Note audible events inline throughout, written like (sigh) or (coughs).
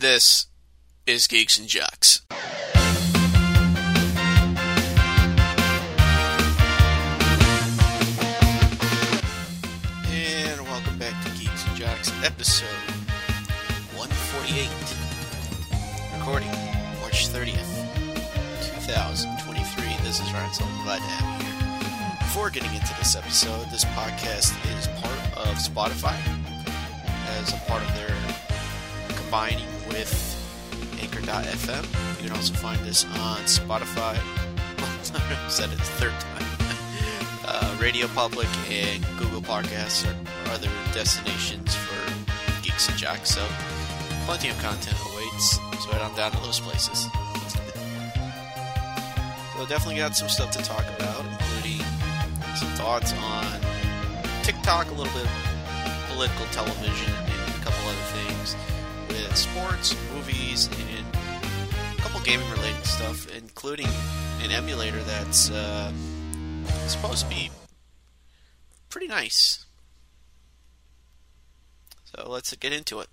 This is Geeks and Jocks. And welcome back to Geeks and Jocks, episode 148. Recording March 30th, 2023. This is Ryan Sullivan. Glad to have you here. Before getting into this episode, this podcast is part of Spotify as a part of their combining with Anchor.fm. You can also find us on Spotify. (laughs) I said it third time. (laughs) Uh, Radio Public and Google Podcasts are other destinations for geeks and jocks. So plenty of content awaits. So head on down to those places. So definitely got some stuff to talk about, including some thoughts on TikTok, a little bit political television, and a couple other things sports, movies, and a couple gaming related stuff, including an emulator that's uh, supposed to be pretty nice. So let's get into it.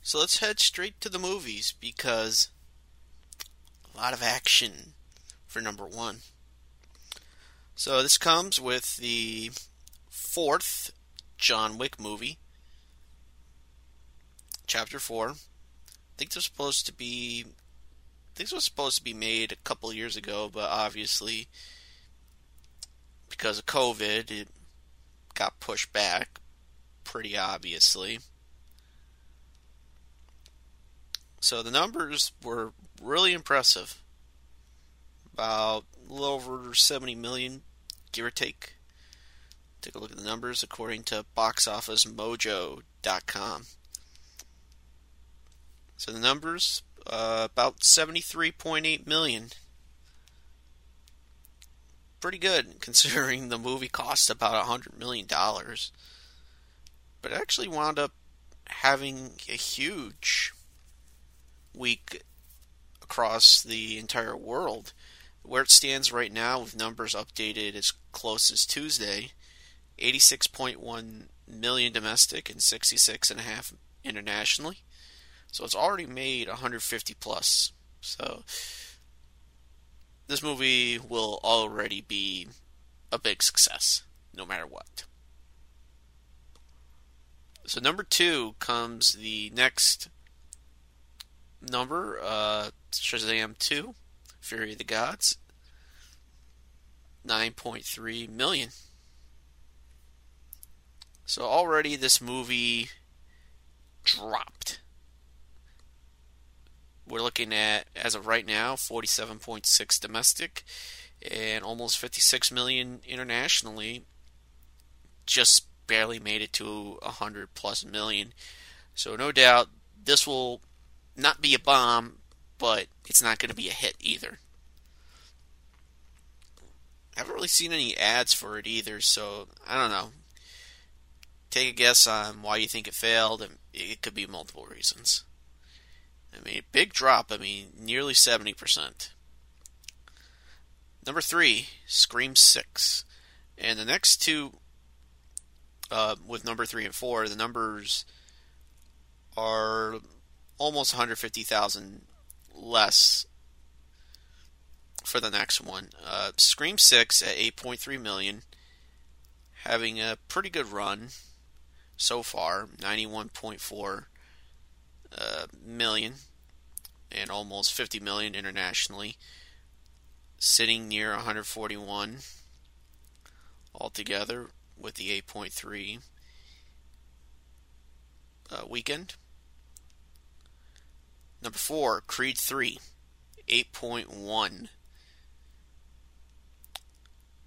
So let's head straight to the movies because a lot of action for number one. So this comes with the fourth John Wick movie, Chapter Four. I think this was supposed to be. This was supposed to be made a couple years ago, but obviously, because of COVID, it got pushed back. Pretty obviously. So the numbers were really impressive. About a little over 70 million, give or take. Take a look at the numbers according to boxofficemojo.com. So the numbers uh, about 73.8 million. Pretty good (laughs) considering the movie cost about 100 million dollars. But actually wound up having a huge week across the entire world. Where it stands right now, with numbers updated as close as Tuesday, 86.1 million domestic and 66.5 internationally. So it's already made 150 plus. So this movie will already be a big success, no matter what. So number two comes the next number, uh, Shazam 2, Fury of the Gods, 9.3 million. So already this movie dropped. We're looking at, as of right now, 47.6 domestic and almost 56 million internationally. Just barely made it to 100 plus million. So no doubt this will not be a bomb, but it's not going to be a hit either. I haven't really seen any ads for it either, so I don't know. Take a guess on why you think it failed, and it could be multiple reasons. I mean, big drop. I mean, nearly 70%. Number three, Scream 6. And the next two, uh, with number three and four, the numbers are almost 150,000 less for the next one. Uh, Scream 6 at 8.3 million, having a pretty good run so far, 91.4 uh, million and almost 50 million internationally, sitting near 141 altogether with the 8.3 uh, weekend. Number four, Creed 3, 8.1.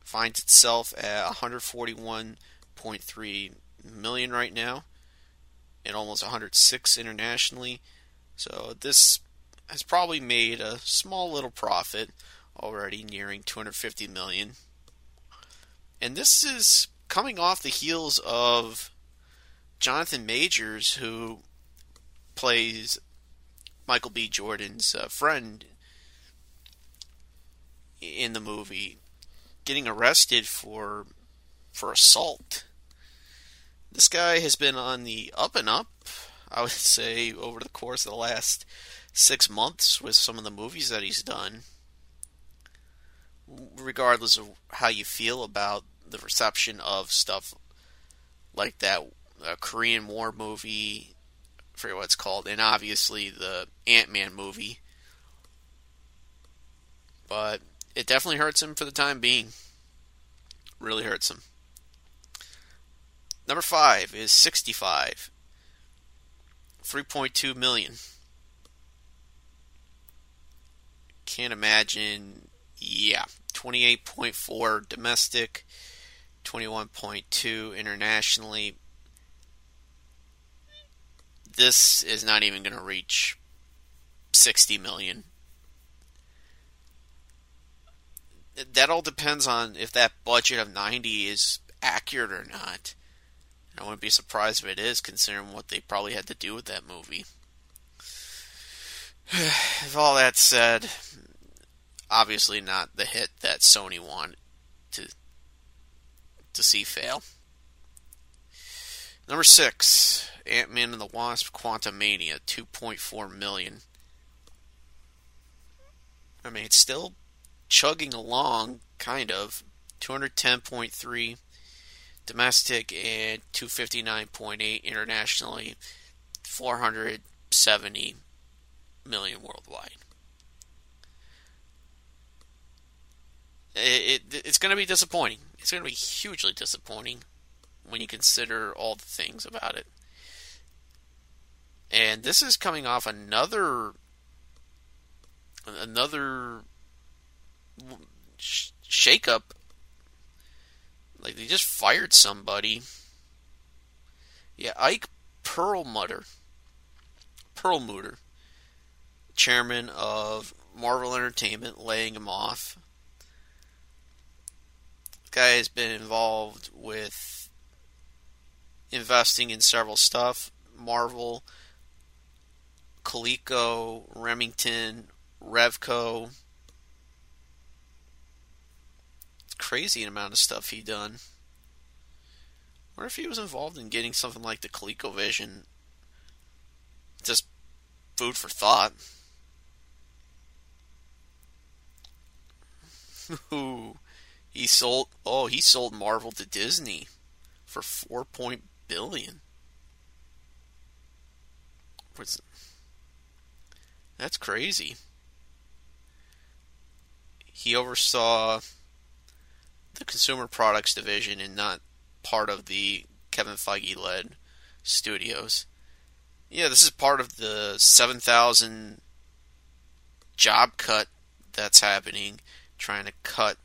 Finds itself at 141.3 million right now, and almost 106 internationally. So this has probably made a small little profit already, nearing 250 million. And this is coming off the heels of Jonathan Majors, who plays Michael B. Jordan's uh, friend in the movie, getting arrested for for assault. This guy has been on the up and up I would (laughs) say, over the course of the last six months with some of the movies that he's done. Regardless of how you feel about the reception of stuff like that a Korean War movie, I forget what it's called, and obviously the Ant Man movie. But it definitely hurts him for the time being. Really hurts him. Number five is 65. 3.2 million. Can't imagine. Yeah. 28.4 domestic, 21.2 internationally. This is not even going to reach 60 million. That all depends on if that budget of 90 is accurate or not. I wouldn't be surprised if it is, considering what they probably had to do with that movie. (sighs) With all that said, obviously not the hit that Sony wanted to to see fail. Number six, Ant Man and the Wasp: Quantumania, two point four million. I mean, it's still chugging along, kind of. Two hundred ten point three domestic and 259.8 internationally, 470 million worldwide. It, it it's going to be disappointing. It's going to be hugely disappointing when you consider all the things about it. And this is coming off another another shakeup like they just fired somebody. Yeah, Ike Perlmutter. Perlmutter, chairman of Marvel Entertainment, laying him off. Guy has been involved with investing in several stuff. Marvel, Coleco, Remington, Revco, crazy amount of stuff he done. What if he was involved in getting something like the ColecoVision? Just food for thought. (laughs) Ooh, he sold. Oh, he sold Marvel to Disney for four point billion. What's that's crazy. He oversaw the consumer products division and not part of the Kevin Feige led studios. Yeah, this is part of the 7,000 job cut that's happening, trying to cut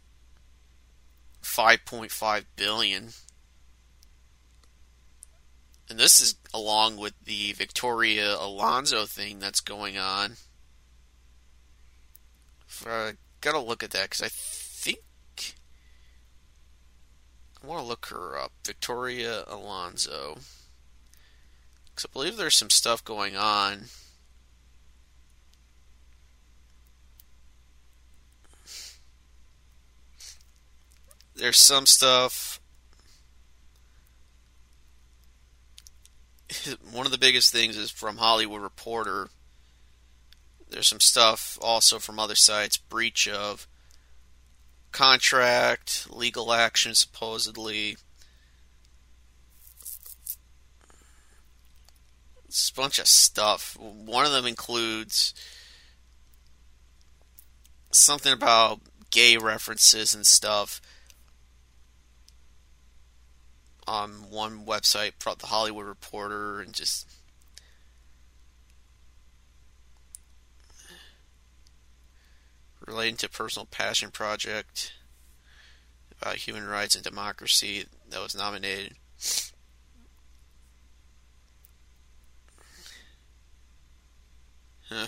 5.5 billion. And this is along with the Victoria Alonso thing that's going on. I gotta look at that because I I want to look her up. Victoria Alonso. Because I believe there's some stuff going on. There's some stuff. (laughs) One of the biggest things is from Hollywood Reporter. There's some stuff also from other sites. Breach of contract, legal action supposedly. It's a bunch of stuff. One of them includes something about gay references and stuff on one website, the Hollywood Reporter, and just relating to personal passion project about human rights and democracy that was nominated. Huh.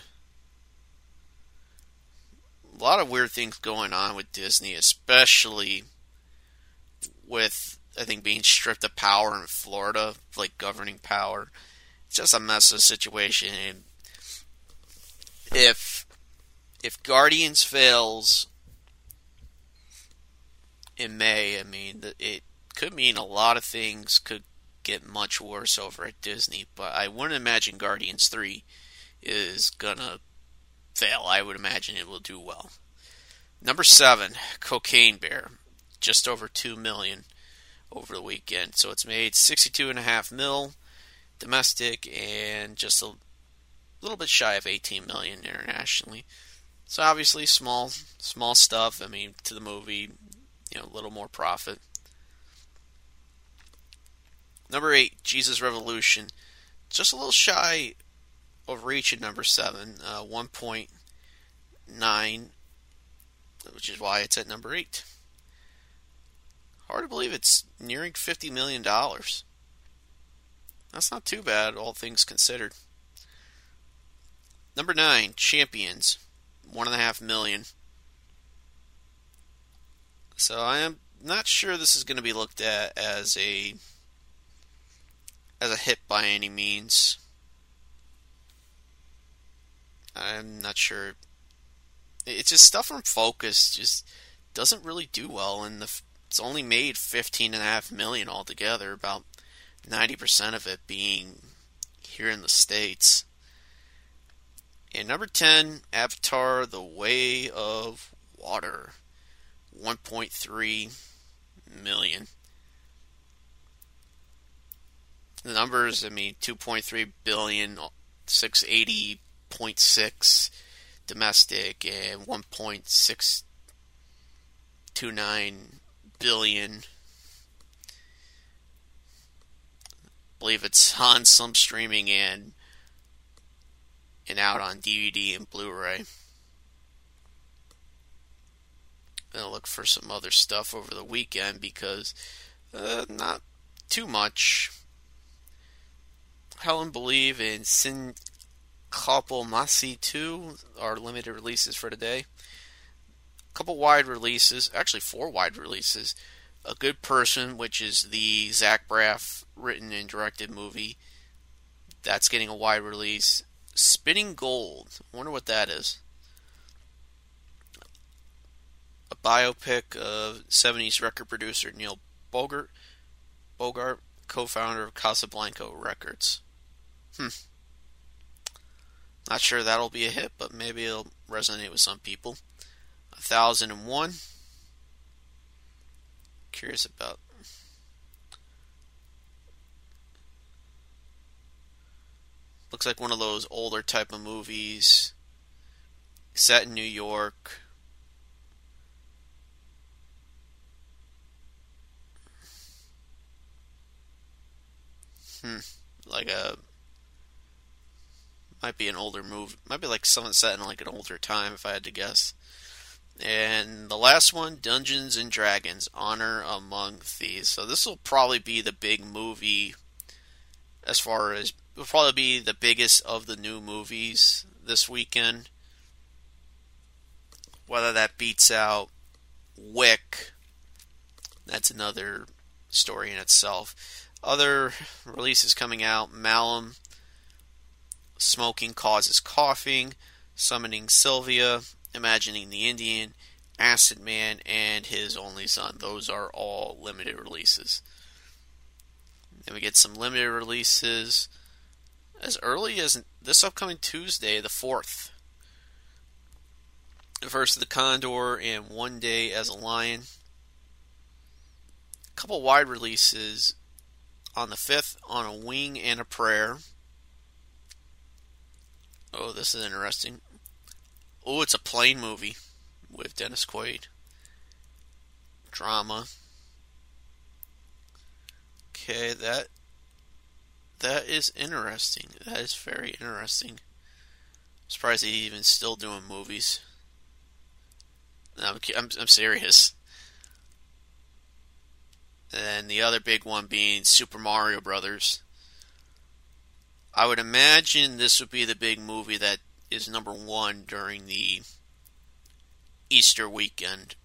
A lot of weird things going on with Disney, especially with I think being stripped of power in Florida, like governing power. It's just a mess of a situation. And if if Guardians fails in May, I mean, it could mean a lot of things could get much worse over at Disney, but I wouldn't imagine Guardians 3 is gonna fail. I would imagine it will do well. Number seven, Cocaine Bear, just over two million over the weekend. So it's made sixty-two and a half mil domestic and just a little bit shy of 18 million internationally. So obviously small small stuff. I mean to the movie, you know, a little more profit. Number 8, Jesus Revolution. Just a little shy of reach at number 7, uh, 1.9 which is why it's at number 8. Hard to believe it's nearing $50 million. That's not too bad, all things considered. Number 9, Champions. One and a half million. So I am not sure this is going to be looked at as a as a hit by any means. I'm not sure. It's just stuff from Focus just doesn't really do well, and the, it's only made fifteen and a half million altogether. About ninety percent of it being here in the states. And number 10, Avatar The Way of Water. 1.3 million. The numbers, I mean, 2.3 billion, 680.6 domestic, and 1.629 billion. I believe it's (laughs) on some streaming and and out on DVD and Blu-ray. Gonna look for some other stuff over the weekend because uh, not too much. Helen Believe in Sin Couple Masi 2 are limited releases for today. A couple wide releases, actually four wide releases. A Good Person, which is the Zach Braff written and directed movie, that's getting a wide release. Spinning Gold. Wonder what that is. A biopic of 70s record producer Neil Bogart, Bogart, co-founder of Casablanca Records. Hmm. Not sure that'll be a hit, but maybe it'll resonate with some people. A thousand and one. Curious about Looks like one of those older type of movies set in New York. Hmm. Like a might be an older movie. Might be like something set in like an older time if I had to guess. And the last one, Dungeons and Dragons: Honor Among Thieves. So this will probably be the big movie as far as will probably be the biggest of the new movies this weekend. Whether that beats out Wick, that's another story in itself. Other releases coming out Malum, Smoking Causes Coughing, Summoning Sylvia, Imagining the Indian, Acid Man, and His Only Son. Those are all limited releases. Then we get some limited releases as early as this upcoming Tuesday, the 4th. Versus the Condor and One Day as a Lion. A couple wide releases on the 5th on a Wing and a Prayer. Oh, this is interesting. Oh, it's a plane movie with Dennis Quaid. Drama. Okay, that that is interesting. That is very interesting. I'm surprised he's even still doing movies. No, I'm, I'm, I'm serious. And the other big one being Super Mario Brothers. I would imagine this would be the big movie that is number one during the Easter weekend.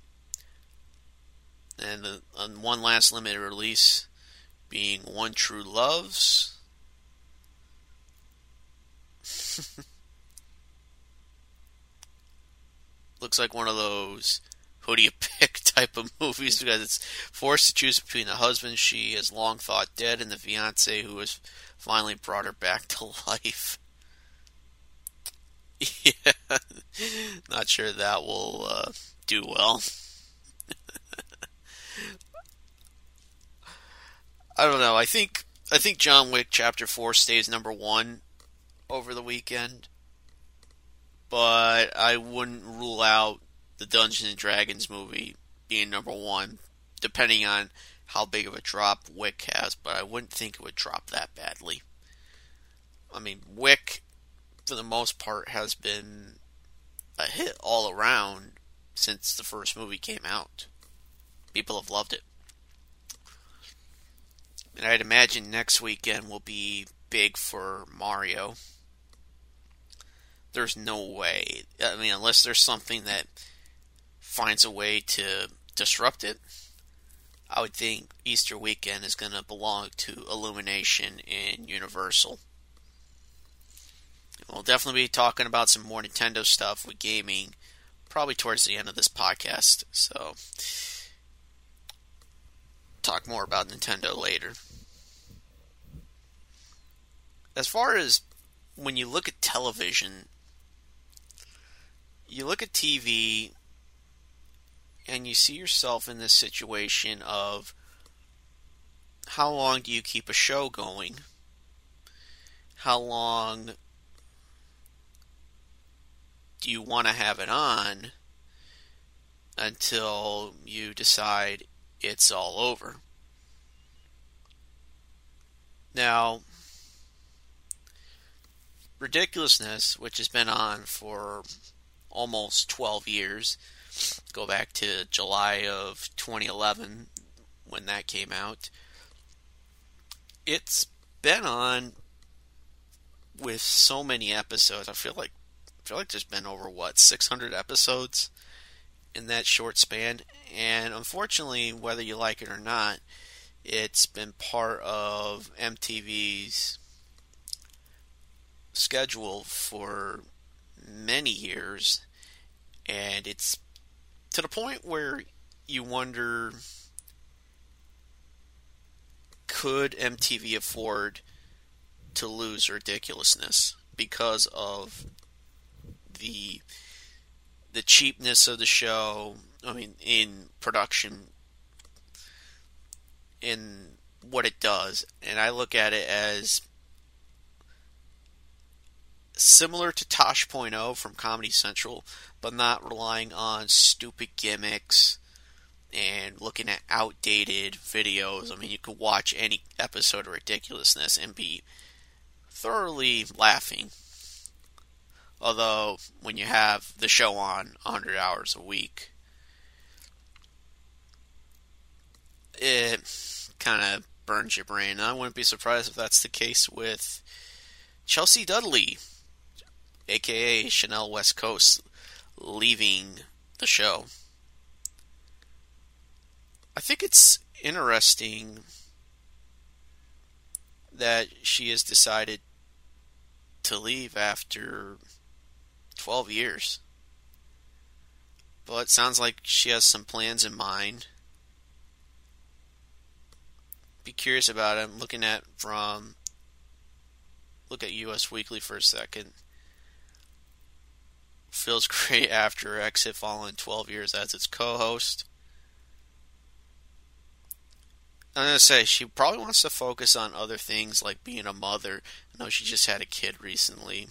And the, on one last limited release being One True Loves. (laughs) Looks like one of those who do you pick (laughs) type of movies because it's forced to choose between the husband she has long thought dead and the fiance who has finally brought her back to (laughs) life. Yeah, not sure that will uh, do well. I don't know. I think I think John Wick Chapter Four stays number one over the weekend, but I wouldn't rule out the Dungeons and Dragons movie being number one, depending on how big of a drop Wick has. But I wouldn't think it would drop that badly. I mean, Wick, for the most part, has been a hit all around since the first movie came out. People have loved it. And I'd imagine next weekend will be big for Mario. There's no way. I mean, unless there's something that finds a way to disrupt it, I would think Easter weekend is going to belong to Illumination and Universal. We'll definitely be talking about some more Nintendo stuff with gaming probably towards the end of this podcast. So, talk more about Nintendo later. As far as when you look at television, you look at TV and you see yourself in this situation of how long do you keep a show going? How long do you want to have it on until you decide it's all over? Now, Ridiculousness, which has been on for almost 12 years, go back to July of 2011 when that came out. It's been on with so many episodes. I feel like I feel like there's been over what 600 episodes in that short span, and unfortunately, whether you like it or not, it's been part of MTV's schedule for many years, and it's to the point where you wonder could MTV afford to lose ridiculousness because of the the cheapness of the show. I mean, in production, in what it does, and I look at it as similar to Tosh.0 from Comedy Central, but not relying on stupid gimmicks and looking at outdated videos. I mean, you could watch any episode of Ridiculousness and be thoroughly laughing. Although, when you have the show on 100 hours a week, it kind of burns your brain. I wouldn't be surprised if that's the case with Chelsea Dudley aka Chanel West Coast, leaving the show. I think it's interesting that she has decided to leave after 12 years. But it sounds like she has some plans in mind. Be curious about it. I'm looking at from look at US Weekly for a second feels (laughs) great after exit following 12 years as its co-host. I'm gonna say she probably wants to focus on other things like being a mother. I know she just had a kid recently,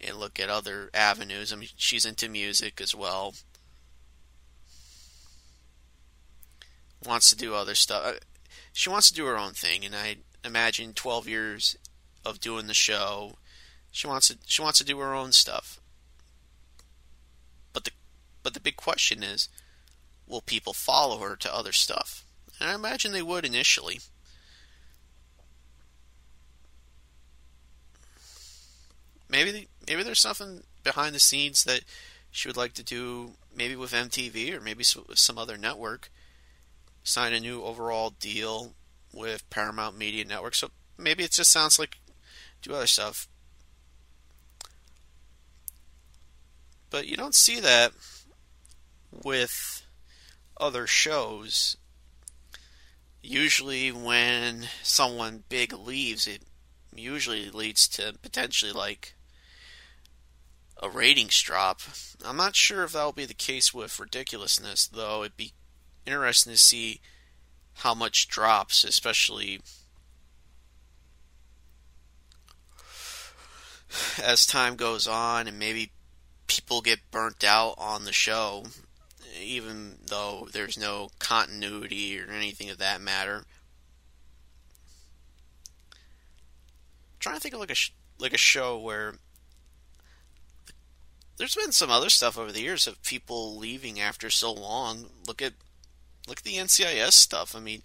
and look at other avenues. I mean, she's into music as well. Wants to do other stuff. Uh, she wants to do her own thing, and I imagine 12 years of doing the show she wants to she wants to do her own stuff. But the but the big question is, will people follow her to other stuff? And I imagine they would initially. Maybe maybe there's something behind the scenes that she would like to do, maybe with MTV or maybe with some other network. Sign a new overall deal with Paramount Media Network. So maybe it just sounds like do other stuff. But you don't see that with other shows, usually when someone big leaves, it usually leads to potentially like a ratings drop. I'm not sure if that'll be the case with ridiculousness, though. It'd be interesting to see how much drops, especially as time goes on and maybe people get burnt out on the show, even though there's no continuity or anything of that matter. I'm trying to think of like a sh- like a show where there's been some other stuff over the years of people leaving after so long. Look at look at the NCIS stuff. I mean,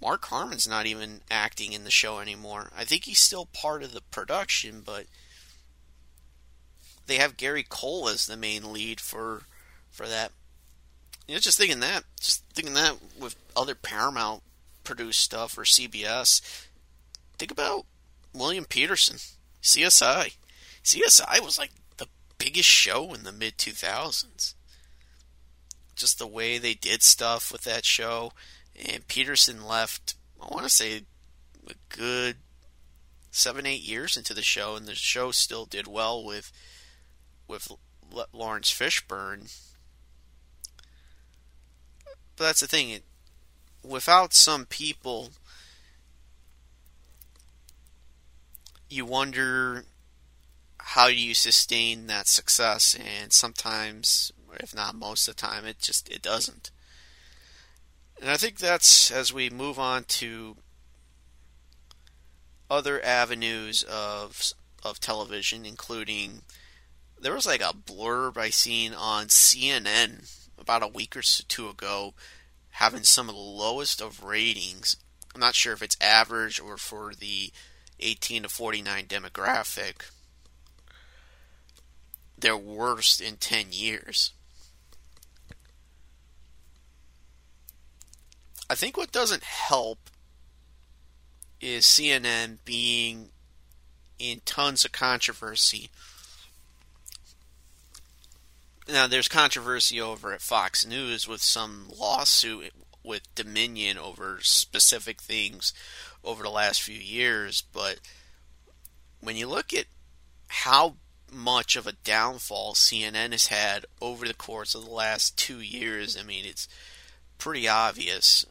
Mark Harmon's not even acting in the show anymore. I think he's still part of the production, but they have Gary Cole as the main lead for for that. You know, just thinking that, just thinking that with other Paramount produced stuff or CBS. Think about William Petersen, CSI. CSI was like the biggest show in the mid 2000s. Just the way they did stuff with that show. And Petersen left, I want to say, a good seven, eight years into the show, and the show still did well with with Laurence Fishburne. But that's the thing. It, without some people, you wonder how do you sustain that success, and sometimes, if not most of the time, it just it doesn't. And I think that's as we move on to other avenues of of television, including there was like a blurb I seen on CNN about a week or two ago having some of the lowest of ratings. I'm not sure if it's average or for the 18 to 49 demographic. Their worst in 10 years. I think what doesn't help is CNN being in tons of controversy now, there's controversy over at Fox News with some lawsuit with Dominion over specific things over the last few years, but when you look at how much of a downfall CNN has had over the course of the last two years, I mean, it's pretty obvious.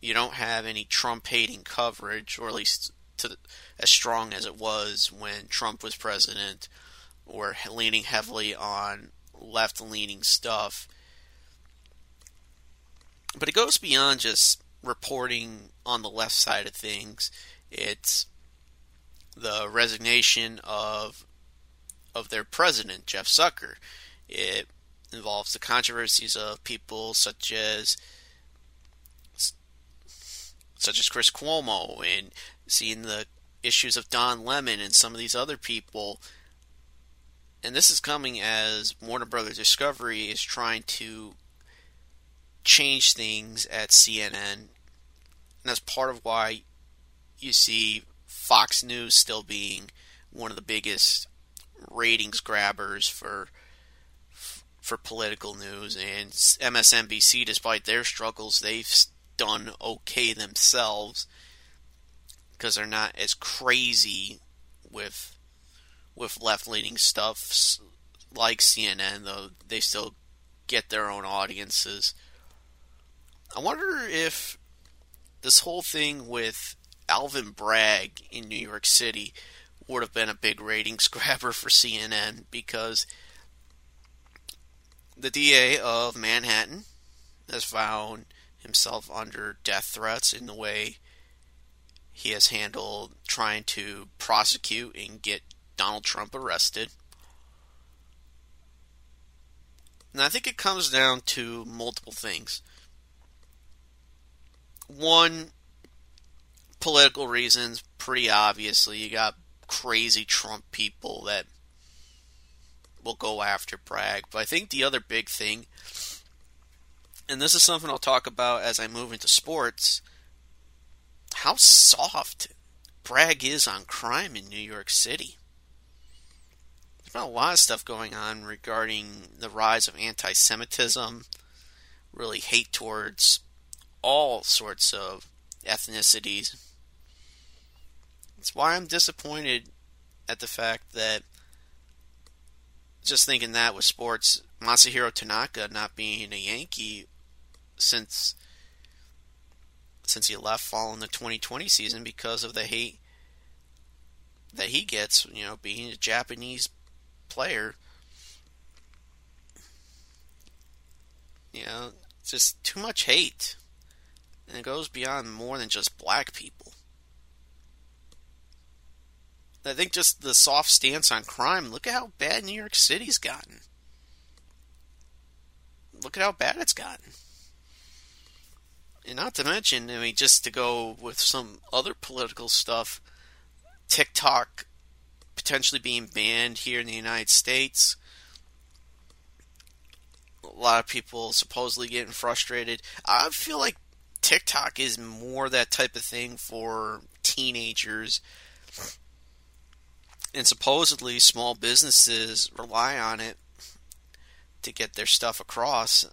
You don't have any Trump hating coverage, or at least to, as strong as it was when Trump was president, or leaning heavily on left leaning stuff. But it goes beyond just reporting on the left side of things. It's the resignation of of their president, Jeff Zucker. It involves the controversies of people such as such as Chris Cuomo and seeing the issues of Don Lemon and some of these other people and this is coming as Warner Brothers Discovery is trying to change things at CNN. And that's part of why you see Fox News still being one of the biggest ratings grabbers for for political news and MSNBC despite their struggles they've done okay themselves because they're not as crazy with with left leaning stuff like CNN, though they still get their own audiences. I wonder if this whole thing with Alvin Bragg in New York City would have been a big ratings (laughs) grabber for CNN because the DA of Manhattan has found himself under death threats in the way he has handled trying to prosecute and get Donald Trump arrested. And I think it comes down to multiple things. One, political reasons, pretty obviously. You got crazy Trump people that will go after Bragg. But I think the other big thing, and this is something I'll talk about as I move into sports, how soft Bragg is on crime in New York City there's been a lot of stuff going on regarding the rise of anti Semitism, really hate towards all sorts of ethnicities. It's why I'm disappointed at the fact that just thinking that with sports, Masahiro Tanaka not being a Yankee since since he left following the 2020 season because of the hate that he gets, you know, being a Japanese player. You know, just too much hate. And it goes beyond more than just black people. I think just the soft stance on crime. Look at how bad New York City's gotten. Look at how bad it's gotten. And not to mention, I mean, just to go with some other political stuff, TikTok potentially being banned here in the United States. A lot of people supposedly getting frustrated. I feel like TikTok is more that type of thing for teenagers and supposedly small businesses rely on it to get their stuff across.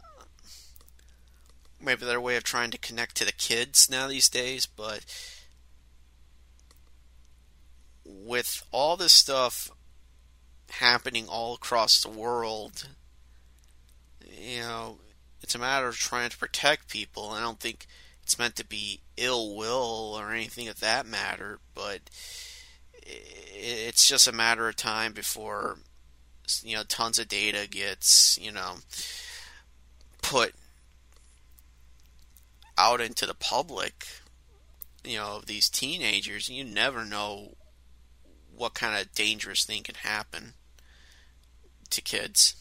Maybe their way of trying to connect to the kids now these days, but with all this stuff happening all across the world, you know, it's a matter of trying to protect people. I don't think it's meant to be ill will or anything of that matter, but it's just a matter of time before you know tons of data gets you know put out into the public you know of these teenagers you never know what kind of dangerous thing can happen to kids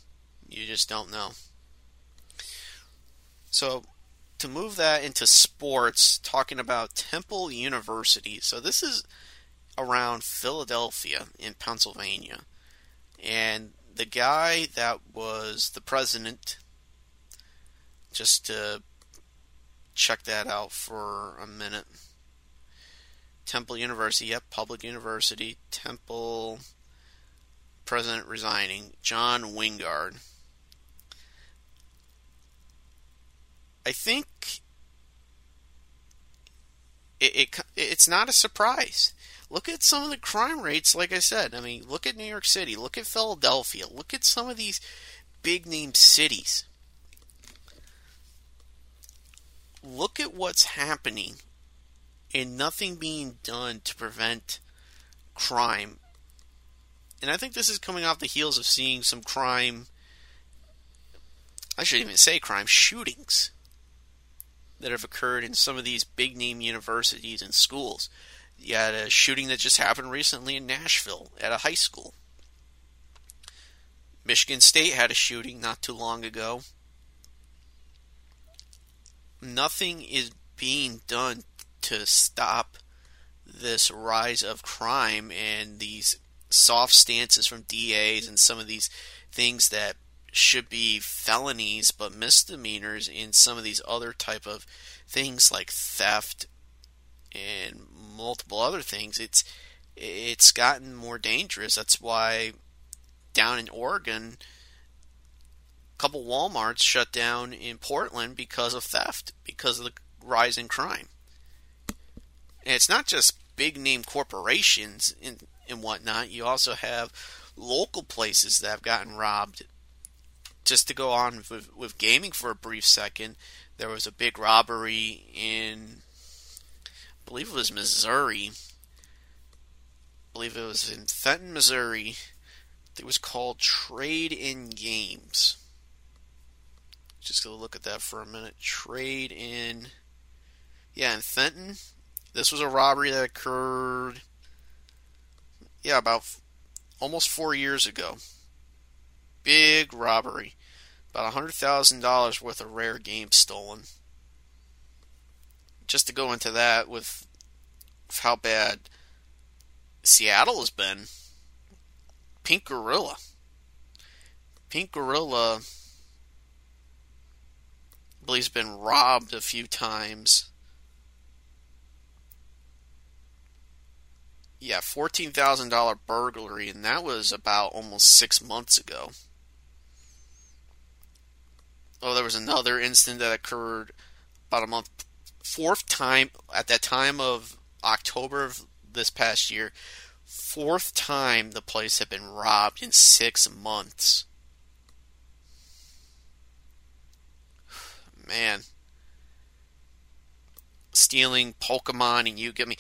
you just don't know so to move that into sports talking about temple university so this is around Philadelphia in Pennsylvania. And the guy that was the president, just to check that out for a minute. Temple University, yep, public university. Temple president resigning, John Wingard. I think it, it it's not a surprise. Look at some of the crime rates, like I said. I mean, look at New York City, look at Philadelphia, look at some of these big name cities. Look at what's happening and nothing being done to prevent crime. And I think this is coming off the heels of seeing some crime. I shouldn't even say crime, shootings that have occurred in some of these big name universities and schools. You had a shooting that just happened recently in Nashville at a high school. Michigan State had a shooting not too long ago. Nothing is being done to stop this rise of crime and these soft stances from DAs and some of these things that should be felonies but misdemeanors in some of these other type of things like theft and multiple other things, it's it's gotten more dangerous. That's why down in Oregon, a couple WalMarts shut down in Portland because of theft, because of the rise in crime. And it's not just big name corporations and, and whatnot. You also have local places that have gotten robbed. Just to go on with, with gaming for a brief second, there was a big robbery in I believe it was Missouri. I believe it was in Fenton, Missouri. It was called Trade in Games. Just gonna look at that for a minute. Trade in. Yeah, in Fenton. This was a robbery that occurred. Yeah, about f- almost four years ago. Big robbery. About a $100,000 worth of rare games stolen just to go into that with, how bad Seattle has been, Pink Gorilla. Pink Gorilla, I believe, has been robbed a few times. Yeah, $14,000 burglary, and that was about almost six months ago. oh, there was another incident that occurred about a month, fourth time at that time of October of this past year, fourth time the place had been robbed in six months. (sighs) Man. Stealing Pokemon and you get me.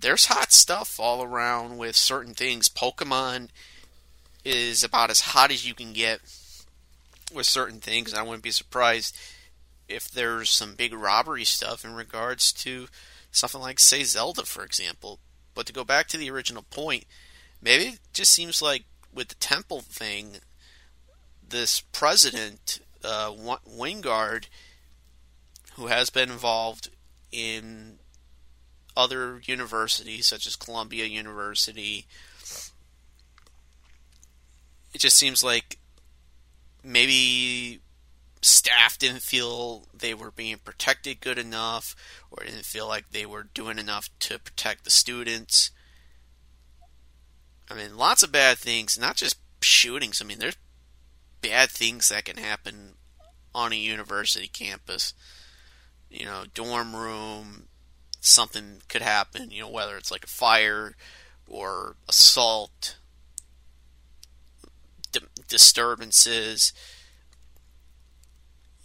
There's hot stuff all around with certain things. Pokemon is about as hot as you can get with certain things. I wouldn't be surprised if there's some big robbery stuff in regards to something like, say, Zelda, for example. But to go back to the original point, maybe it just seems like with the temple thing, this president, uh, Wingard, who has been involved in other universities such as Columbia University, it just seems like maybe staff didn't feel they were being protected good enough or didn't feel like they were doing enough to protect the students. I mean, lots of bad things, not just shootings. I mean, there's bad things that can happen on a university campus. You know, dorm room, something could happen, you know, whether it's like a fire or assault, di- disturbances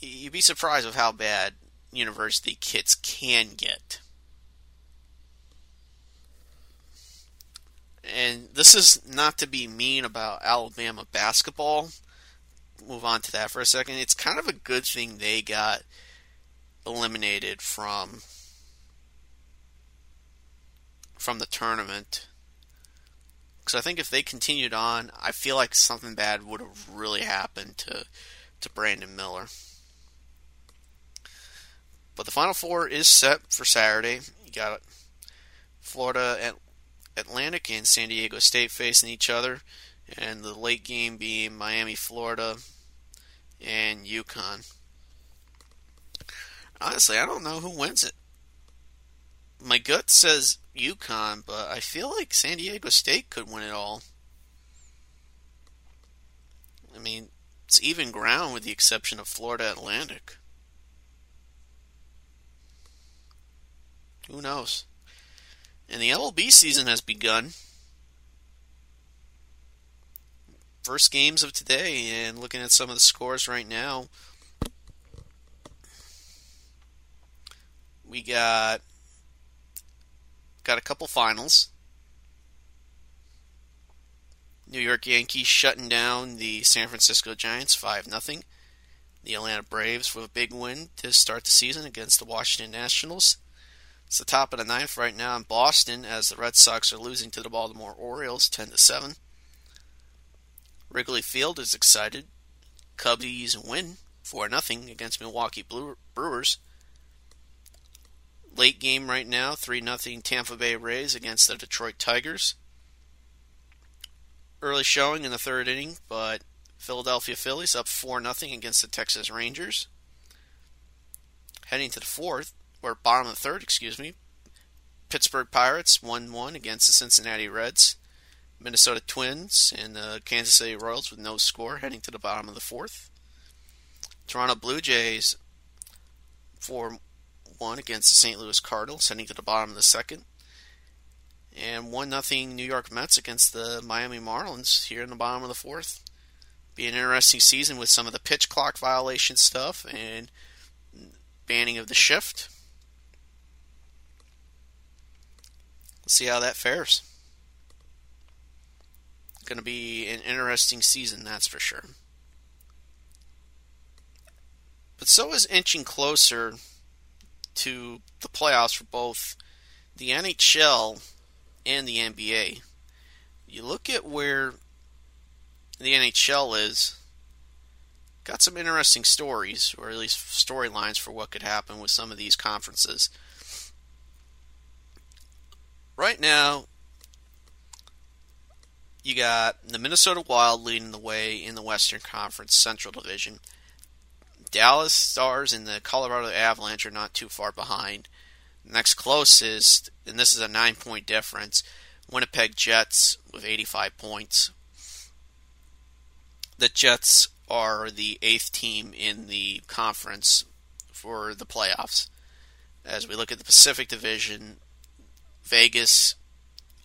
you'd be surprised with how bad university kids can get. And this is not to be mean about Alabama basketball. Move on to that for a second. It's kind of a good thing they got eliminated from from the tournament. Because I think if they continued on, I feel like something bad would have really happened to to Brandon Miller. But the Final Four is set for Saturday. You got Florida Atlantic and San Diego State facing each other, and the late game being Miami, Florida, and UConn. Honestly, I don't know who wins it. My gut says UConn, but I feel like San Diego State could win it all. I mean, it's even ground with the exception of Florida Atlantic. Who knows? And the MLB season has begun. First games of today, and looking at some of the scores right now, we got got a couple finals. New York Yankees shutting down the San Francisco Giants 5 0. The Atlanta Braves with a big win to start the season against the Washington Nationals. It's the top of the ninth right now in Boston as the Red Sox are losing to the Baltimore Orioles 10 to 7. Wrigley Field is excited. Cubbies win 4 0 against Milwaukee Brewers. Late game right now 3 0 Tampa Bay Rays against the Detroit Tigers. Early showing in the third inning, but Philadelphia Phillies up 4 0 against the Texas Rangers. Heading to the fourth, or bottom of the third, excuse me. Pittsburgh Pirates 1 1 against the Cincinnati Reds. Minnesota Twins and the Kansas City Royals with no score heading to the bottom of the fourth. Toronto Blue Jays 4 1 against the St. Louis Cardinals heading to the bottom of the second. And 1 0 New York Mets against the Miami Marlins here in the bottom of the fourth. Be an interesting season with some of the pitch clock violation stuff and banning of the shift. see how that fares. Going to be an interesting season, that's for sure. But so is inching closer to the playoffs for both the NHL and the NBA. You look at where the NHL is, got some interesting stories, or at least storylines for what could happen with some of these conferences right now, you got the Minnesota Wild leading the way in the Western Conference Central Division. Dallas Stars and the Colorado Avalanche are not too far behind. Next closest, and this is a nine point difference, Winnipeg Jets with 85 points. The Jets are the eighth team in the conference for the playoffs. As we look at the Pacific Division, Vegas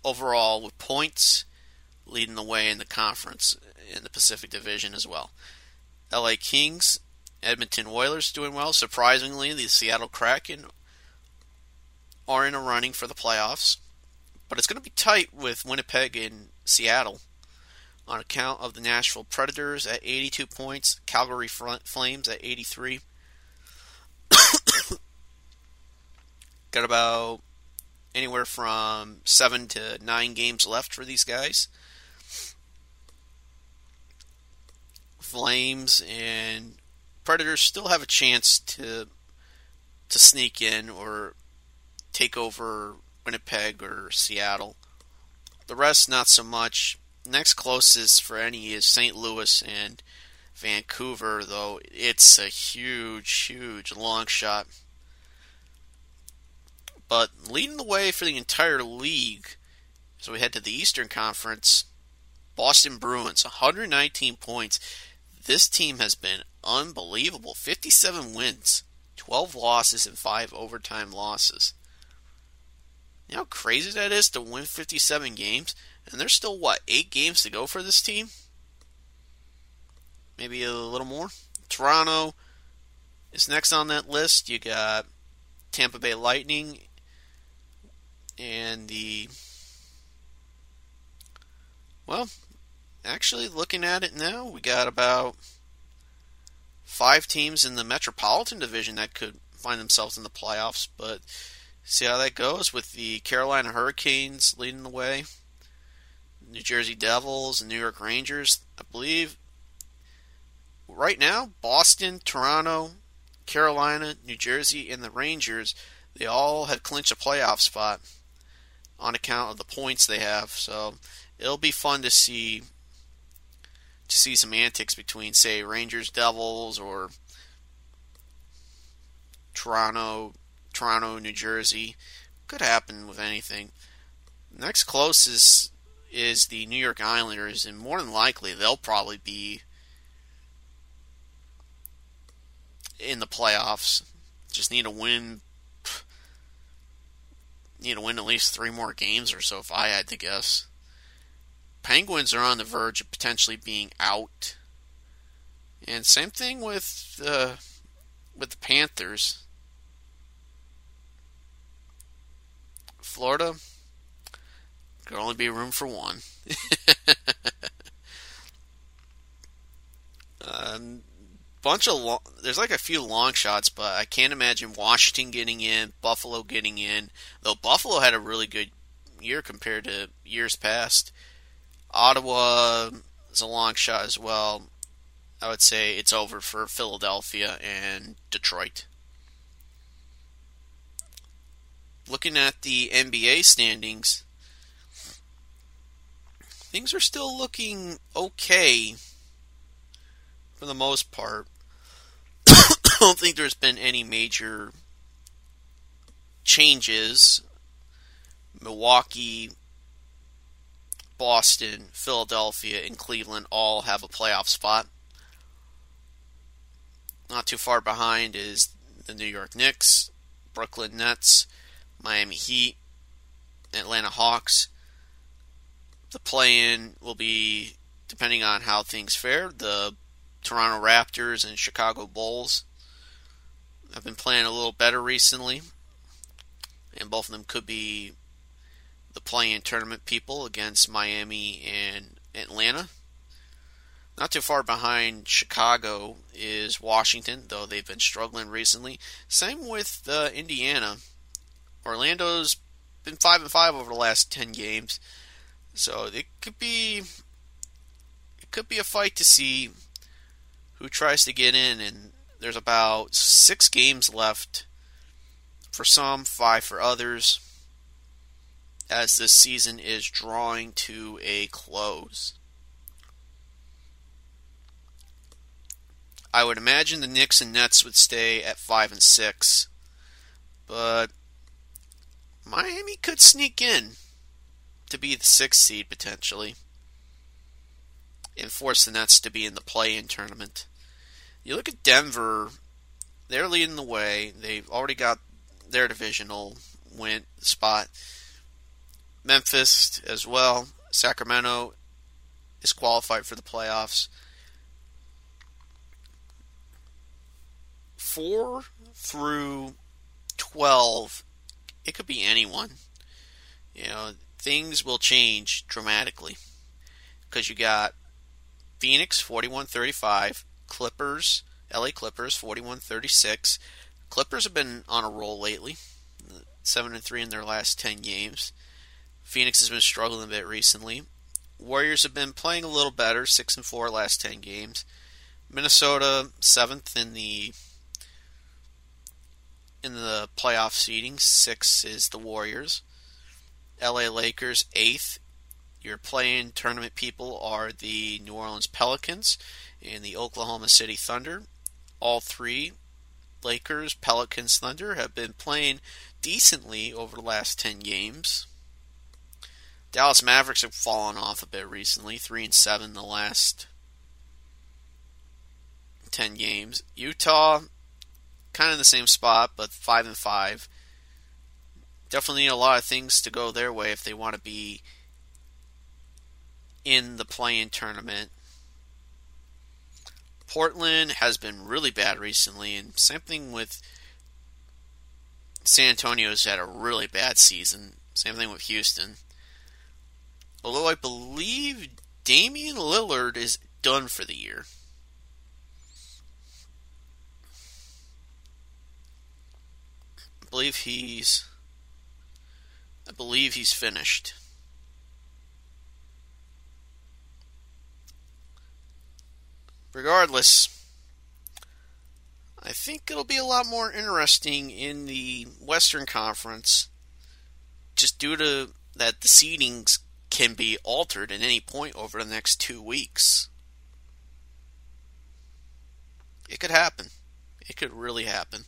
overall with points leading the way in the conference in the Pacific Division as well. LA Kings, Edmonton Oilers doing well. Surprisingly, the Seattle Kraken are in a running for the playoffs, but it's going to be tight with Winnipeg and Seattle on account of the Nashville Predators at 82 points, Calgary Flames at 83. (coughs) Got about anywhere from seven to nine games left for these guys. Flames and Predators still have a chance to to sneak in or take over Winnipeg or Seattle. The rest, not so much. Next closest for any is St. Louis and Vancouver, though it's a huge, huge long shot. But leading the way for the entire league, so we head to the Eastern Conference, Boston Bruins, 119 points. This team has been unbelievable. 57 wins, 12 losses, and 5 overtime losses. You know how crazy that is to win 57 games? And there's still, what, 8 games to go for this team? Maybe a little more? Toronto is next on that list. You got Tampa Bay Lightning and the well, actually looking at it now, we got about five teams in the Metropolitan Division that could find themselves in the playoffs, but see how that goes with the Carolina Hurricanes leading the way, New Jersey Devils, and New York Rangers. I believe right now, Boston, Toronto, Carolina, New Jersey, and the Rangers, they all have clinched a playoff spot on account of the points they have. So it'll be fun to see see some antics between, say, Rangers, Devils, or Toronto, Toronto, New Jersey. Could happen with anything. Next closest is the New York Islanders, and more than likely they'll probably be in the playoffs. Just need a win need to win at least three more games or so if I had to guess. Penguins are on the verge of potentially being out. And same thing with uh, with the Panthers. Florida could only be room for one. (laughs) um, bunch of long, there's like a few long shots, but I can't imagine Washington getting in, Buffalo getting in. Though Buffalo had a really good year compared to years past. Ottawa is a long shot as well. I would say it's over for Philadelphia and Detroit. Looking at the NBA standings, things are still looking okay for the most part. (coughs) I don't think there's been any major changes. Milwaukee, Boston, Philadelphia, and Cleveland all have a playoff spot. Not too far behind is the New York Knicks, Brooklyn Nets, Miami Heat, Atlanta Hawks. The play in will be, depending on how things fare, the Toronto Raptors and Chicago Bulls have been playing a little better recently, and both of them could be the play-in tournament people against Miami and Atlanta. Not too far behind Chicago is Washington, though they've been struggling recently. Same with uh, Indiana. Orlando's been five and five over the last ten games, so it could be it could be a fight to see who tries to get in, and there's about six games left for some, five for others, as this season is drawing to a close. I would imagine the Knicks and Nets would stay at five and six, but Miami could sneak in to be the sixth seed potentially. And and force the Nets to be in the play-in tournament. You look at Denver; they're leading the way. They've already got their divisional win spot. Memphis as well. Sacramento is qualified for the playoffs. Four through twelve, it could be anyone. You know, things will change dramatically because you got Phoenix 41-35, Clippers, LA Clippers 41-36. Clippers have been on a roll lately, seven and three in their last ten games. Phoenix has been struggling a bit recently. Warriors have been playing a little better, six and four last ten games. Minnesota seventh in the in the playoff seeding. Six is the Warriors. LA Lakers eighth. Your play-in tournament people are the New Orleans Pelicans and the Oklahoma City Thunder. All three, Lakers, Pelicans, Thunder, have been playing decently over the last 10 games. Dallas Mavericks have fallen off a bit recently, 3 and 7 the last 10 games. Utah kind of in the same spot, but 5 and 5 definitely need a lot of things to go their way if they want to be in the play-in tournament. Portland has been really bad recently, and same thing with San Antonio's had a really bad season. Same thing with Houston. Although I believe Damian Lillard is done for the year. I believe he's I believe he's finished. Regardless, I think it'll be a lot more interesting in the Western Conference just due to that the seedings can be altered at any point over the next two weeks. It could happen. It could really happen.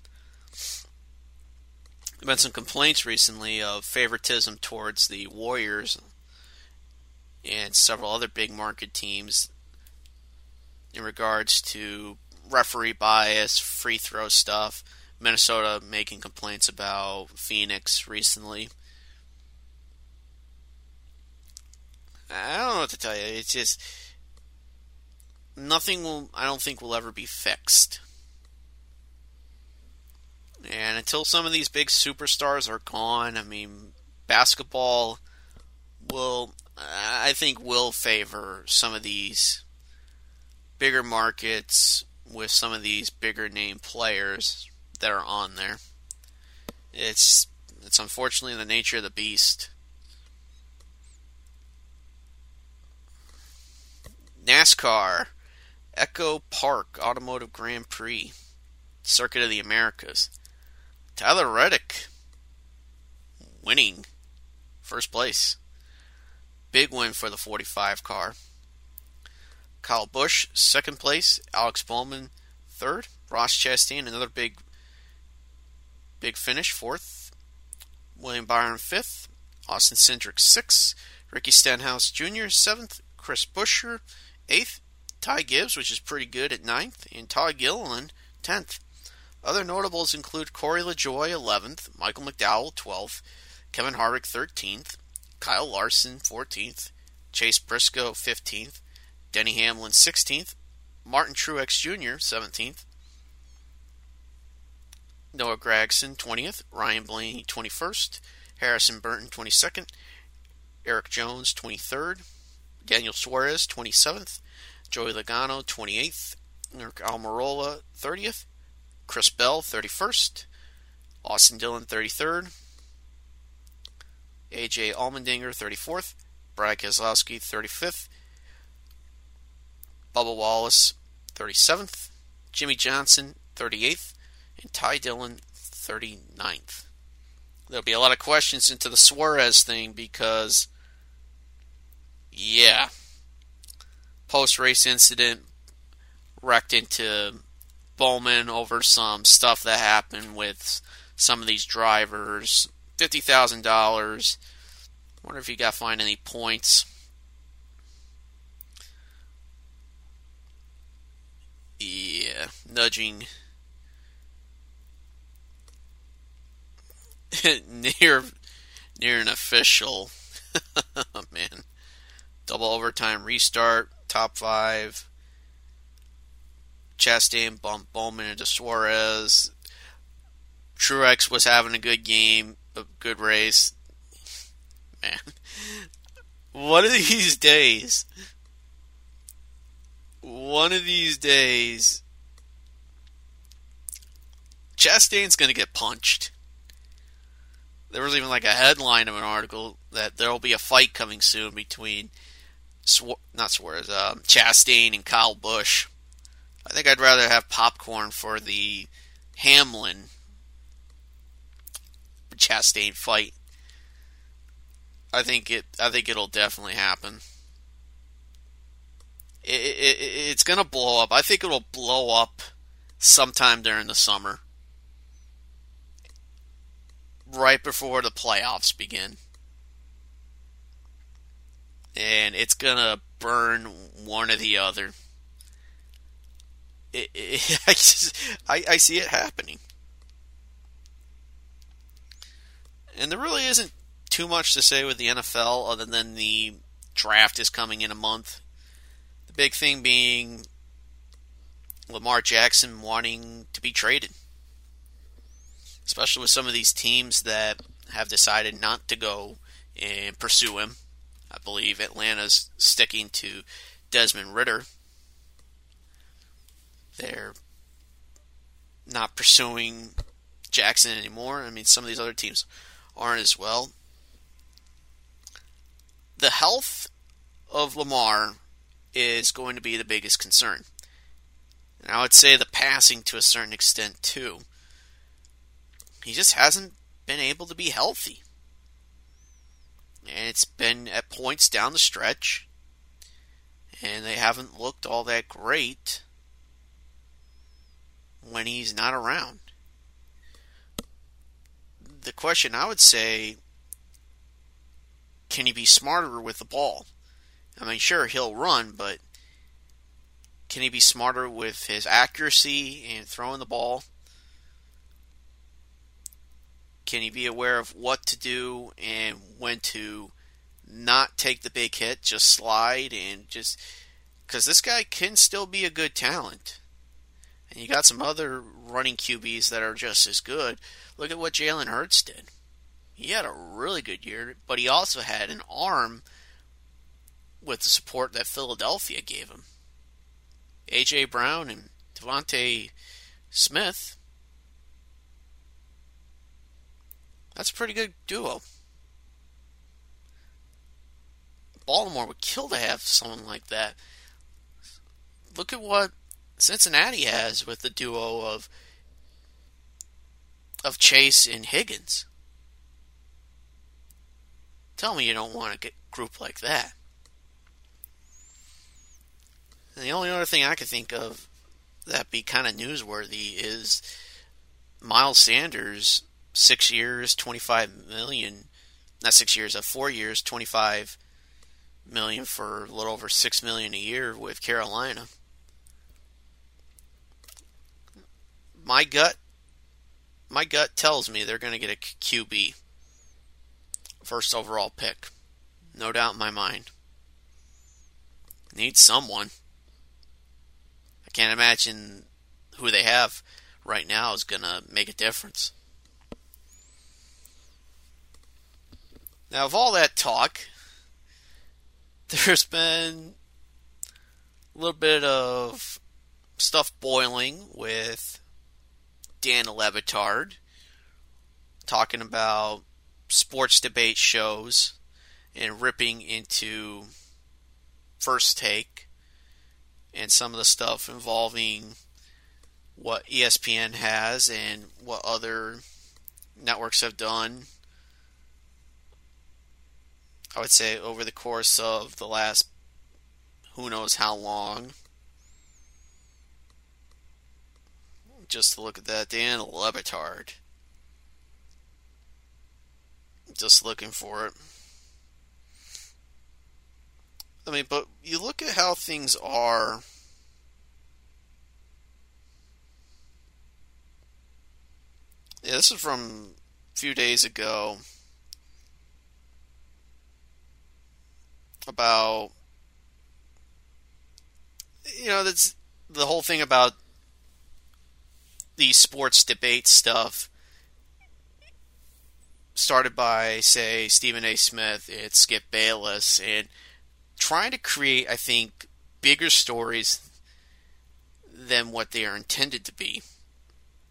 There have been some complaints recently of favoritism towards the Warriors and several other big market teams in regards to referee bias, free throw stuff. Minnesota making complaints about Phoenix recently. I don't know to tell you. It's just nothing will I don't think will ever be fixed. And until some of these big superstars are gone, I mean, basketball will, I think, will favor some of these bigger markets with some of these bigger name players that are on there. It's it's unfortunately the nature of the beast. NASCAR Echo Park Automotive Grand Prix Circuit of the Americas. Tyler Reddick winning first place. Big win for the 45 car. Kyle Busch, second place. Alex Bowman, third. Ross Chastain, another big, big finish, fourth. William Byron, fifth. Austin Cindric, sixth. Ricky Stenhouse Jr., seventh. Chris Buescher, eighth. Ty Gibbs, which is pretty good, at ninth. And Todd Gilliland, tenth. Other notables include Corey LaJoie, 11th, Michael McDowell, 12th, Kevin Harvick, 13th, Kyle Larson, 14th, Chase Briscoe, 15th, Denny Hamlin, 16th, Martin Truex Jr., 17th, Noah Gragson, 20th, Ryan Blaney, 21st, Harrison Burton, 22nd, Erik Jones, 23rd, Daniel Suarez, 27th, Joey Logano, 28th, Aric Almirola, 30th, Chris Bell, 31st. Austin Dillon, 33rd. AJ Allmendinger, 34th. Brad Keselowski, 35th. Bubba Wallace, 37th. Jimmie Johnson, 38th. And Ty Dillon, 39th. There'll be a lot of questions into the Suarez thing because, yeah, post race incident wrecked into Bowman over some stuff that happened with some of these drivers. Fifty thousand dollars. Wonder if he got fined any points. Yeah, nudging (laughs) near near an official. (laughs) man, double overtime restart, top five. Chastain bumped Bowman into Suarez. Truex was having a good game, a good race. Man, (laughs) one of these days, one of these days, Chastain's going to get punched. There was even like a headline of an article that there will be a fight coming soon between, not Suarez, um, Chastain and Kyle Busch. I think I'd rather have popcorn for the Hamlin Chastain fight. I think it. I think it'll definitely happen. It, it, it's gonna blow up. I think it'll blow up sometime during the summer, right before the playoffs begin, and it's gonna burn one or the other. It, it, (laughs) I, just, I, I see it happening. And there really isn't too much to say with the NFL other than the draft is coming in a month. The big thing being Lamar Jackson wanting to be traded. Especially with some of these teams that have decided not to go and pursue him. Believe Atlanta's sticking to Desmond Ridder. They're not pursuing Jackson anymore. I mean, some of these other teams aren't as well. The health of Lamar is going to be the biggest concern. And I would say the passing to a certain extent too. He just hasn't been able to be healthy. And it's been at points down the stretch. And they haven't looked all that great when he's not around the question I would say can he be smarter with the ball? I mean, sure, he'll run, but can he be smarter with his accuracy and throwing the ball? Can he be aware of what to do and when to not take the big hit, just slide and just because this guy can still be a good talent. And you got some other running QBs that are just as good. Look at what Jalen Hurts did. He had a really good year, but he also had an arm with the support that Philadelphia gave him. A.J. Brown and DeVonta Smith. That's a pretty good duo. Baltimore would kill to have someone like that. Look at what Cincinnati has with the duo of of Chase and Higgins. Tell me you don't want a group like that. And the only other thing I could think of that be kind of newsworthy is Miles Sanders, six years, twenty-five million. Not six years, uh, four years, twenty-five million for a little over six million a year with Carolina. my gut my gut tells me they're going to get a QB first overall pick. No doubt in my mind. Need someone. I can't imagine who they have right now is going to make a difference. Now, of all that talk, (laughs) there's been a little bit of stuff boiling with Dan Le Batard talking about sports debate shows and ripping into First Take and some of the stuff involving what ESPN has and what other networks have done. I would say over the course of the last who knows how long. just to look at that. Dan Le Batard. Just looking for it. I mean, but you look at how things are Yeah, this is from a few days ago. About you know that's the whole thing about the sports debate stuff started by say Stephen A. Smith and Skip Bayless and trying to create I think bigger stories than what they are intended to be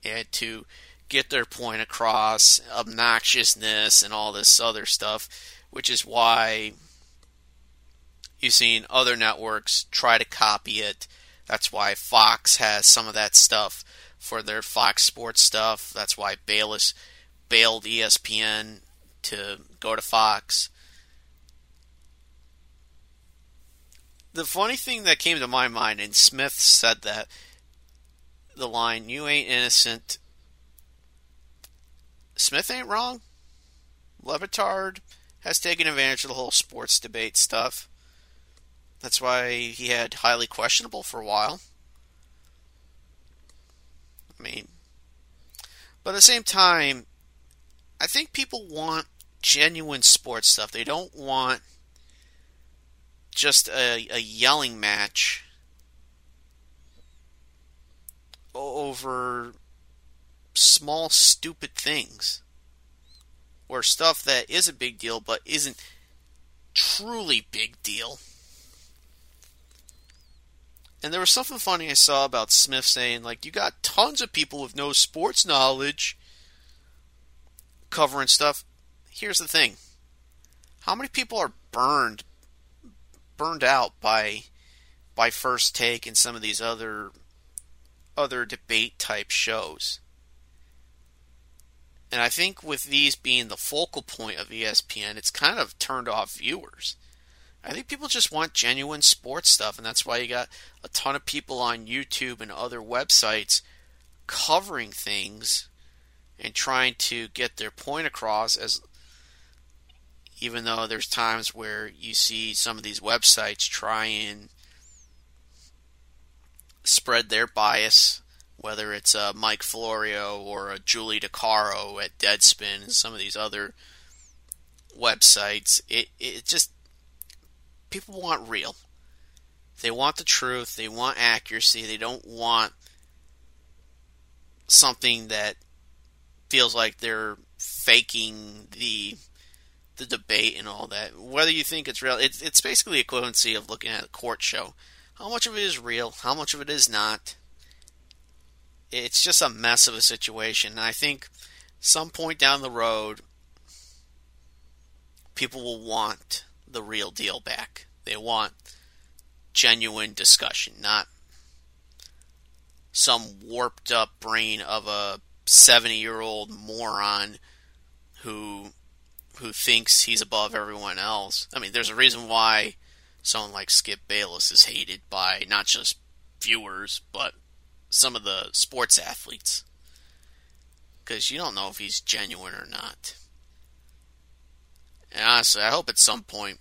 and to get their point across obnoxiousness and all this other stuff which is why you've seen other networks try to copy it. That's why Fox has some of that stuff for their Fox Sports stuff. That's why Bayless bailed ESPN to go to Fox. The funny thing that came to my mind, and Smith said that the line, You ain't innocent. Smith ain't wrong. Le Batard has taken advantage of the whole sports debate stuff. That's why he had highly questionable for a while. I mean, but at the same time, I think people want genuine sports stuff. They don't want just a, a yelling match over small, stupid things or stuff that is a big deal but isn't truly big deal. And there was something funny I saw about Smith saying, like, you got tons of people with no sports knowledge covering stuff. Here's the thing. How many people are burned burned out by by first take and some of these other other debate type shows? And i think with these being the focal point of espn it's kind of turned off viewers I think people just want genuine sports stuff, and that's why you got a ton of people on YouTube and other websites covering things and trying to get their point across as even though there's times where you see some of these websites try and spread their bias, whether it's a Mike Florio or a Julie DiCaro at Deadspin and some of these other websites, it it just people want real. They want the truth. They want accuracy. They don't want something that feels like they're faking the the debate and all that. Whether you think it's real, it's it's basically equivalency of looking at a court show. How much of it is real? How much of it is not? It's just a mess of a situation. And I think some point down the road, people will want the real deal back. They want genuine discussion, not some warped up brain of a 70 year old moron who who thinks he's above everyone else. I mean, there's a reason why someone like Skip Bayless is hated by not just viewers, but some of the sports athletes. Because you don't know if he's genuine or not. And honestly, I hope at some point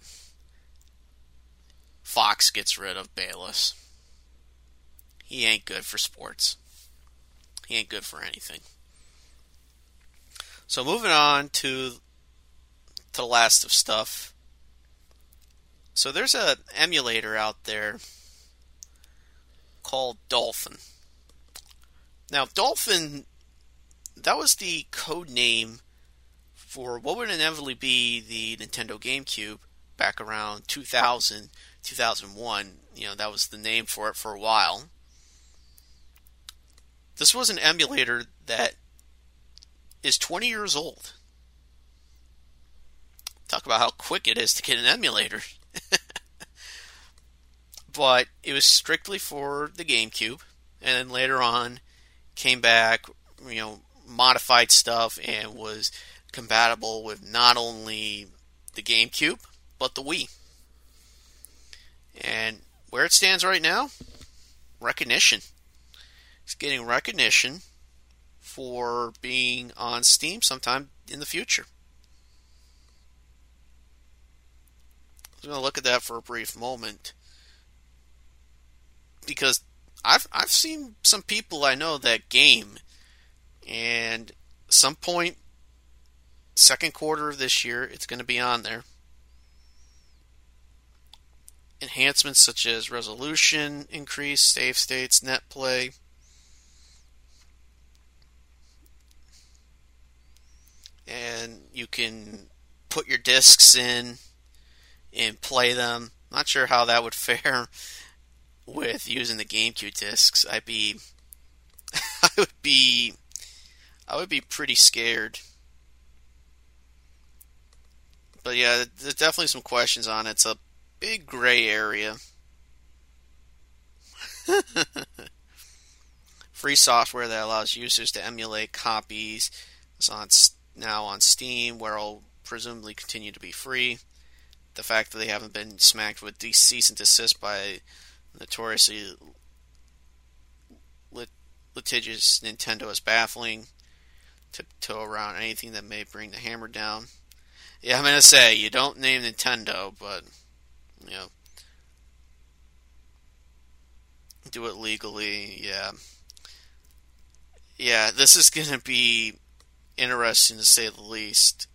Fox gets rid of Bayless. He ain't good for sports. He ain't good for anything. So moving on to to the last of stuff. So there's an emulator out there called Dolphin. Now Dolphin that was the code name for what would inevitably be the Nintendo GameCube back around 2000 2001. You know, that was the name for it for a while. This was an emulator that is 20 years old. Talk about how quick it is to get an emulator. (laughs) but it was strictly for the GameCube, and then later on came back, you know, modified stuff and was compatible with not only the GameCube but the Wii. And where it stands right now, recognition. It's getting recognition for being on Steam sometime in the future. I'm going to look at that for a brief moment because I've I've seen some people I know that game and some point, second quarter of this year, it's going to be on there. Enhancements such as resolution increase, save states, net play. And you can put your discs in and play them. Not sure how that would (laughs) fare with using the GameCube discs. I'd be (laughs) I would be I would be pretty scared. But yeah, there's definitely some questions on it. It's a big gray area. (laughs) Free software that allows users to emulate copies is on now on Steam, where it'll presumably continue to be free. The fact that they haven't been smacked with cease and desist by notoriously lit- litigious Nintendo is baffling. Tiptoe around anything that may bring the hammer down. Yeah, I'm gonna say you don't name Nintendo, but you know, do it legally. Yeah, yeah. This is gonna be interesting to say the least.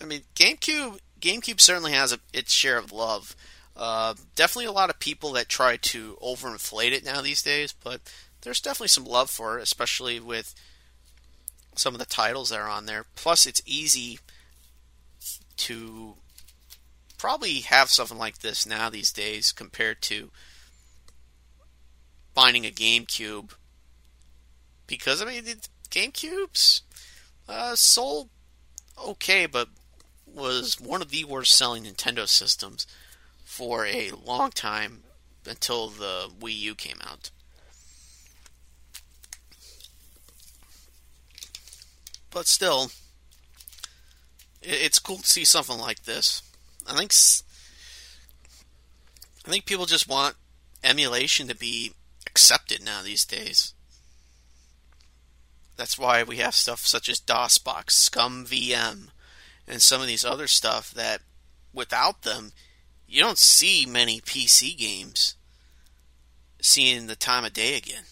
I mean, GameCube GameCube certainly has a, its share of love. Uh, definitely a lot of people that try to overinflate it now these days, but there's definitely some love for it, especially with some of the titles that are on there. Plus, it's easy to probably have something like this now these days compared to finding a GameCube. Because, I mean, GameCubes uh, sold okay, but was one of the worst selling Nintendo systems for a long time until the Wii U came out. But still, it's cool to see something like this. I think I think people just want emulation to be accepted now these days. That's why we have stuff such as DOSBox, ScummVM, and some of these other stuff that without them you don't see many PC games seeing the time of day again.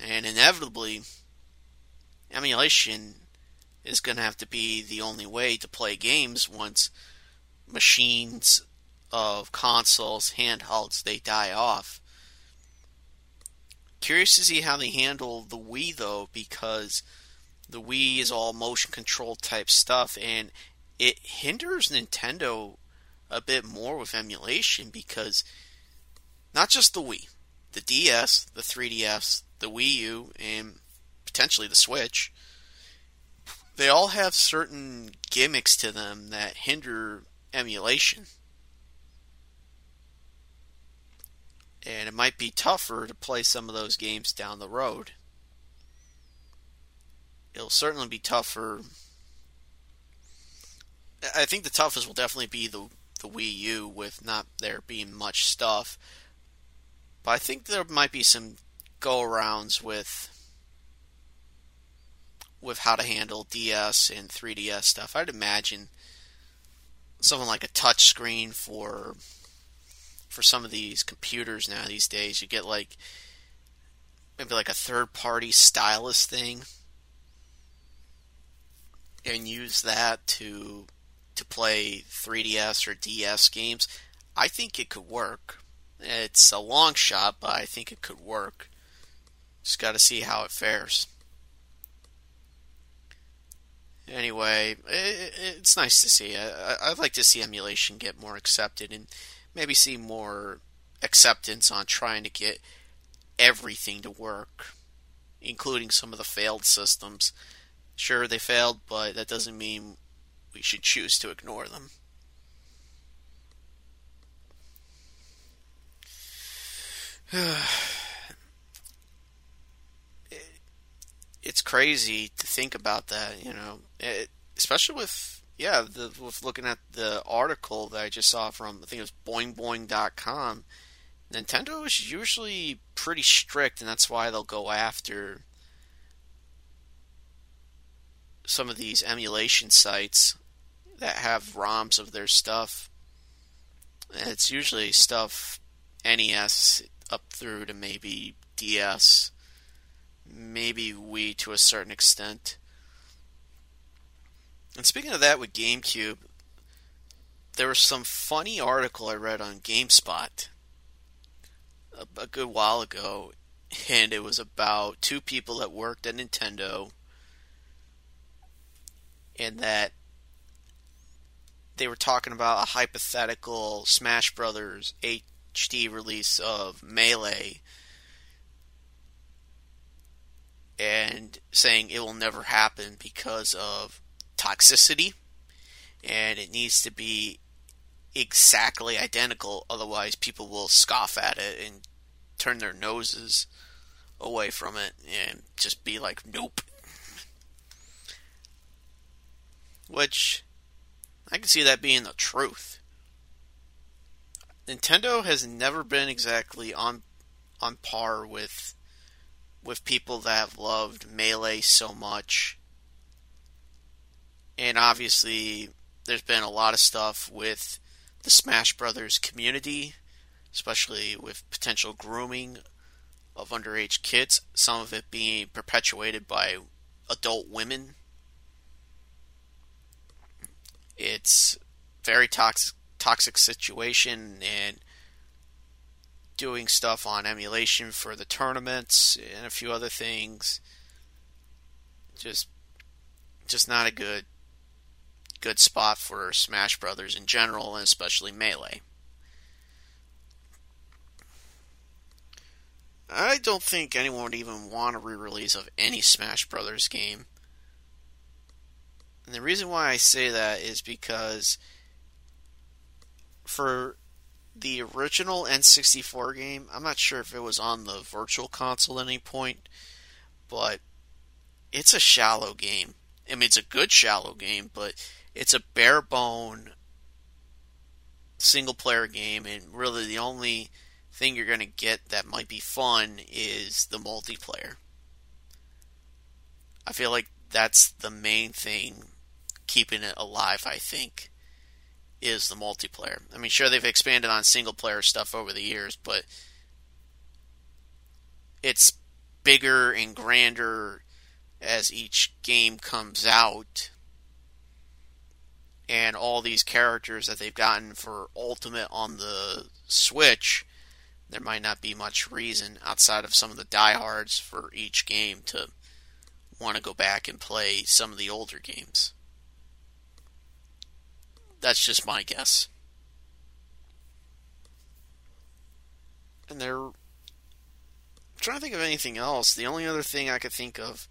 And inevitably, emulation is going to have to be the only way to play games once machines of consoles, handhelds, they die off. Curious to see how they handle the Wii though, because the Wii is all motion control type stuff, and it hinders Nintendo a bit more with emulation because not just the Wii, the DS, the 3DS, the Wii U, and potentially the Switch, they all have certain gimmicks to them that hinder emulation. And it might be tougher to play some of those games down the road. It'll certainly be tougher I think the toughest will definitely be the the Wii U with not there being much stuff. But I think there might be some go arounds with with how to handle DS and 3DS stuff. I'd imagine something like a touch screen for for some of these computers now these days. You get like maybe like a third party stylus thing and use that to to play 3DS or DS games, I think it could work. It's a long shot, but I think it could work. Just got to see how it fares. Anyway, it, it's nice to see. I, I'd like to see emulation get more accepted and maybe see more acceptance on trying to get everything to work, including some of the failed systems. Sure, they failed, but that doesn't mean we should choose to ignore them. (sighs) (sighs) it's crazy to think about that, you know, it, especially with yeah, the, with looking at the article that I just saw from I think it was BoingBoing.com. Nintendo is usually pretty strict, and that's why they'll go after some of these emulation sites that have ROMs of their stuff. And It's usually stuff NES up through to maybe DS, maybe Wii to a certain extent. And speaking of that with GameCube, there was some funny article I read on GameSpot a, a good while ago, and it was about two people that worked at Nintendo, and that they were talking about a hypothetical Smash Brothers HD release of Melee and saying it will never happen because of toxicity and it needs to be exactly identical otherwise people will scoff at it and turn their noses away from it and just be like nope which I can see that being the truth. Nintendo has never been exactly on on par with with people that have loved Melee so much. And obviously there's been a lot of stuff with the Smash Brothers community, especially with potential grooming of underage kids, some of it being perpetuated by adult women it's very toxic toxic situation and doing stuff on emulation for the tournaments and a few other things. Just just not a good good spot for Smash Brothers in general and especially Melee. I don't think anyone would even want a re-release of any Smash Brothers game. And the reason why I say that is because for the original N64 game, I'm not sure if it was on the virtual console at any point, but it's a shallow game. I mean, it's a good shallow game, but it's a bare bone single player game, and really the only thing you're going to get that might be fun is the multiplayer. I feel like that's the main thing keeping it alive, I think, is the multiplayer. I mean, sure, they've expanded on single player stuff over the years, but it's bigger and grander as each game comes out. And all these characters that they've gotten for Ultimate on the Switch, there might not be much reason outside of some of the diehards for each game to want to go back and play some of the older games. That's just my guess. And they're I'm trying to think of anything else. The only other thing I could think of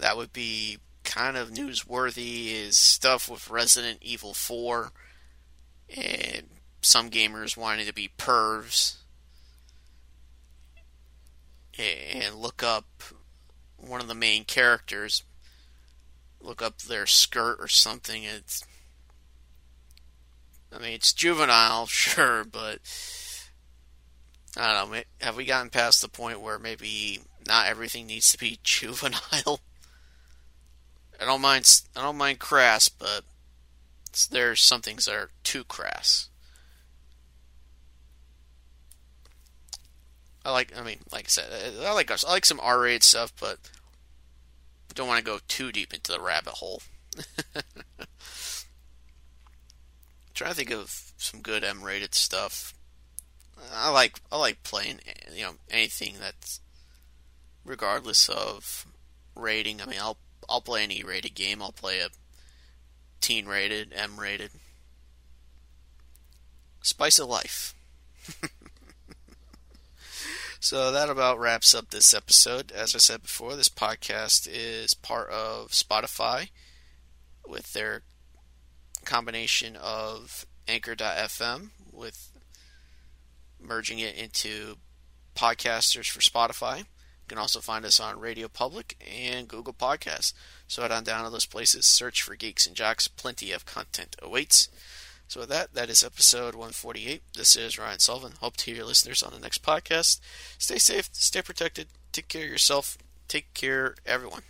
that would be kind of newsworthy is stuff with Resident Evil 4 and some gamers wanting to be pervs and look up one of the main characters look up their skirt or something it's I mean, it's juvenile, (laughs) sure, but I don't know. Have we gotten past the point where maybe not everything needs to be (laughs) juvenile? I don't mind. I don't mind crass, but there's some things that are too crass. I like. I mean, like I said, I like I like some R-rated stuff, but don't want to go too deep into the rabbit hole. (laughs) trying to think of some good M-rated stuff. I like I like playing you know anything that's regardless of rating. I mean, I'll I'll play any rated game. I'll play a teen rated, M rated. Spice of life. (laughs) so that about wraps up this episode. As I said before, this podcast is part of Spotify with their combination of Anchor.fm with merging it into podcasters for Spotify. You can also find us on Radio Public and Google Podcasts. So head on down to those places, search for Geeks and Jocks. Plenty of content awaits. So with that, that is episode 148. This is Ryan Sullivan. Hope to hear your listeners on the next podcast. Stay safe, stay protected, take care of yourself, take care everyone.